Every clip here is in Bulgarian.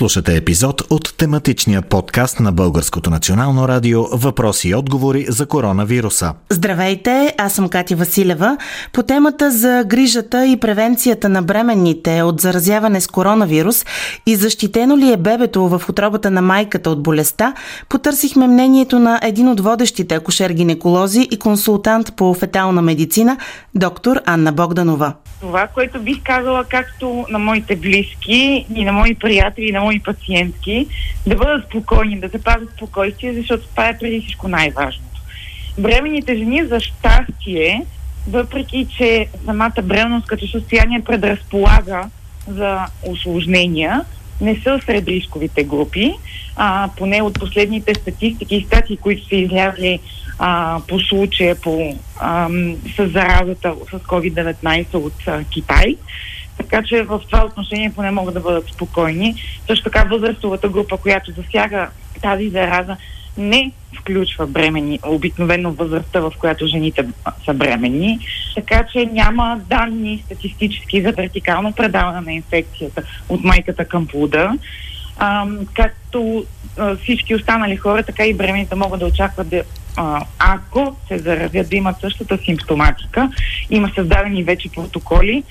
Слушате епизод от тематичния подкаст на Българското национално радио Въпроси и отговори за коронавируса. Здравейте, аз съм Катя Василева. По темата за грижата и превенцията на бременните от заразяване с коронавирус и защитено ли е бебето в отробата на майката от болестта, потърсихме мнението на един от водещите акушер-гинеколози и консултант по фетална медицина, доктор Анна Богданова. Това, което бих казала както на моите близки и на мои приятели и на мои пациентки, да бъдат спокойни, да запазят спокойствие, защото това е преди всичко най-важното. Бременните жени за щастие, въпреки че самата бременност като състояние предразполага за осложнения, не са сред рисковите групи. А, поне от последните статистики и статии, които са излязли а, по случая по, а, с заразата с COVID-19 от а, Китай. Така че в това отношение поне могат да бъдат спокойни. Също така възрастовата група, която засяга тази зараза, не включва бремени, обикновено възрастта, в която жените са бремени. Така че няма данни статистически за вертикално предаване на инфекцията от майката към плода. Както всички останали хора, така и бременните могат да очакват да ако се заразят да имат същата симптоматика, има създадени вече протоколи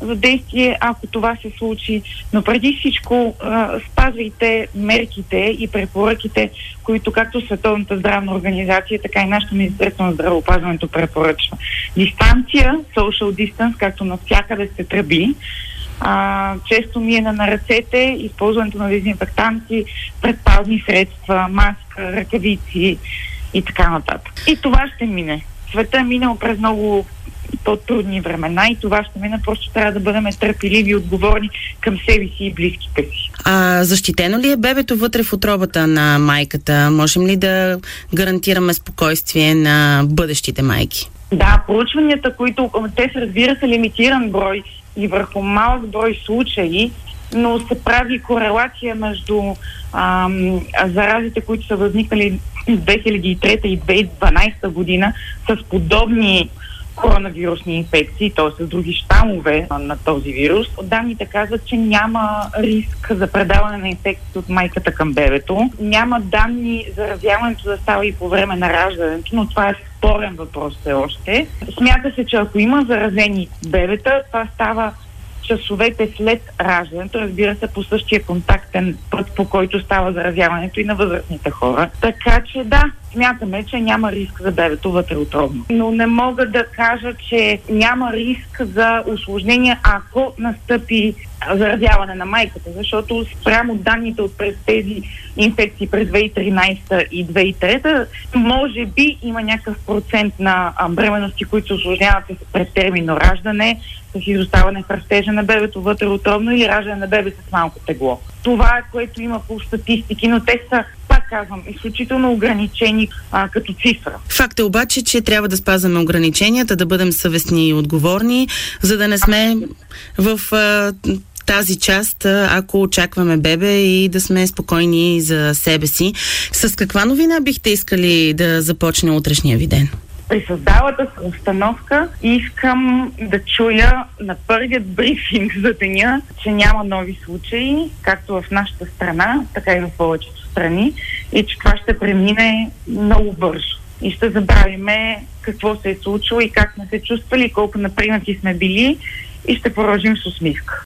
за действие, ако това се случи. Но преди всичко спазвайте мерките и препоръките, които както Световната здравна организация, така и нашето Министерство на здравеопазването препоръчва. Дистанция, social distance, както навсякъде се тръби, а, често миене на ръцете, използването на дезинфектанти, предпазни средства, маска, ръкавици, и така нататък. И това ще мине. Света е минал през много по-трудни времена и това ще мине. Просто трябва да бъдем търпеливи и отговорни към себе си и близките си. А защитено ли е бебето вътре в отробата на майката? Можем ли да гарантираме спокойствие на бъдещите майки? Да, проучванията, които те са разбира се лимитиран брой и върху малък брой случаи, но се прави корелация между ам, заразите, които са възникнали 2003 и 2012 година с подобни коронавирусни инфекции, т.е. с други щамове на този вирус. Данните казват, че няма риск за предаване на инфекцията от майката към бебето. Няма данни за развяването да става и по време на раждането, но това е спорен въпрос все още. Смята се, че ако има заразени бебета, това става часовете след раждането, разбира се, по същия контактен път, по който става заразяването и на възрастните хора. Така че да, смятаме, че няма риск за бебето вътреутробно. Но не мога да кажа, че няма риск за осложнения, ако настъпи заразяване на майката, защото спрямо данните от през тези инфекции през 2013 и 2003, може би има някакъв процент на бременности, които се осложняват с предтермино раждане, с изоставане в растежа на бебето вътреутробно или раждане на бебе с малко тегло. Това е което има по статистики, но те са пак казвам, изключително ограничени а, като цифра. Факт е обаче, че трябва да спазваме ограниченията, да бъдем съвестни и отговорни, за да не сме в а, тази част, ако очакваме бебе и да сме спокойни за себе си. С каква новина бихте искали да започне утрешния ви ден? при създалата се установка искам да чуя на първият брифинг за деня, че няма нови случаи, както в нашата страна, така и в повечето страни, и че това ще премине много бързо. И ще забравиме какво се е случило и как сме се чувствали, колко напринати сме били и ще продължим с усмивка.